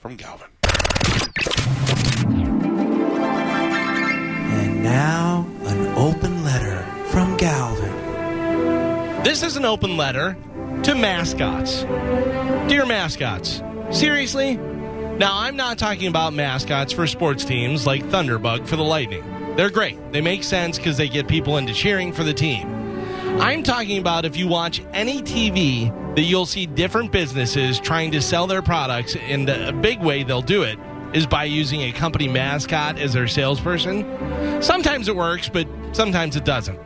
From Galvin. And now, an open letter from Galvin. This is an open letter to mascots. Dear mascots, seriously? Now, I'm not talking about mascots for sports teams like Thunderbug for the Lightning. They're great. They make sense because they get people into cheering for the team. I'm talking about if you watch any TV that you'll see different businesses trying to sell their products, and a big way they'll do it is by using a company mascot as their salesperson. Sometimes it works, but sometimes it doesn't.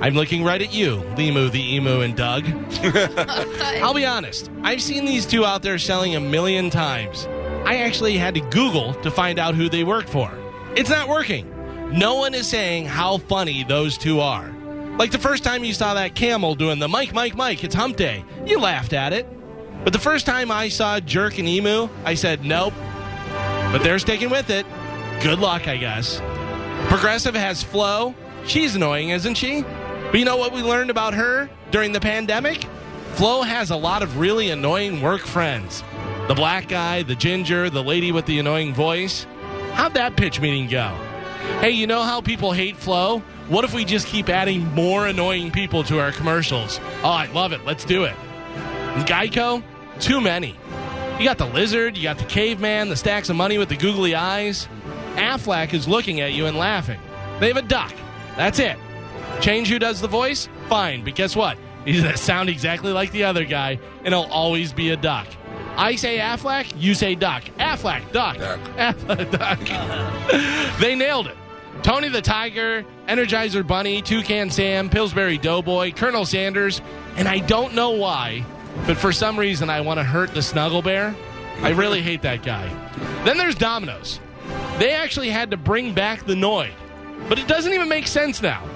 I'm looking right at you, Limu the Emu and Doug. I'll be honest, I've seen these two out there selling a million times. I actually had to Google to find out who they work for. It's not working. No one is saying how funny those two are. Like the first time you saw that camel doing the Mike, Mike, Mike, it's hump day, you laughed at it. But the first time I saw Jerk and Emu, I said, nope. But they're sticking with it. Good luck, I guess. Progressive has Flo. She's annoying, isn't she? But you know what we learned about her during the pandemic? Flo has a lot of really annoying work friends. The black guy, the ginger, the lady with the annoying voice. How'd that pitch meeting go? Hey, you know how people hate Flo? What if we just keep adding more annoying people to our commercials? Oh, I love it. Let's do it. Geico? Too many. You got the lizard, you got the caveman, the stacks of money with the googly eyes. Aflac is looking at you and laughing. They have a duck. That's it. Change who does the voice? Fine, but guess what? He's going to sound exactly like the other guy, and he'll always be a duck. I say Aflac, you say duck. Aflac, duck. Duck. Aflac, duck. they nailed it. Tony the Tiger, Energizer Bunny, Toucan Sam, Pillsbury Doughboy, Colonel Sanders, and I don't know why, but for some reason I want to hurt the Snuggle Bear. I really hate that guy. Then there's Domino's. They actually had to bring back the Noid, but it doesn't even make sense now.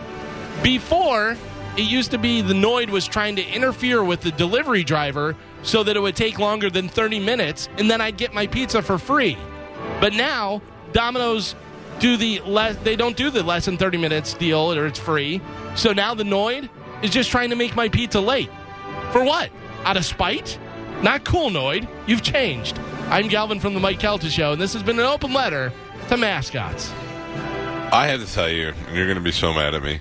Before, it used to be the Noid was trying to interfere with the delivery driver so that it would take longer than 30 minutes and then I'd get my pizza for free. But now, Domino's do the less they don't do the less than 30 minutes deal or it's free. So now the Noid is just trying to make my pizza late. For what? Out of spite? Not cool, Noid. You've changed. I'm Galvin from the Mike Calta Show, and this has been an open letter to mascots. I had to tell you, and you're going to be so mad at me.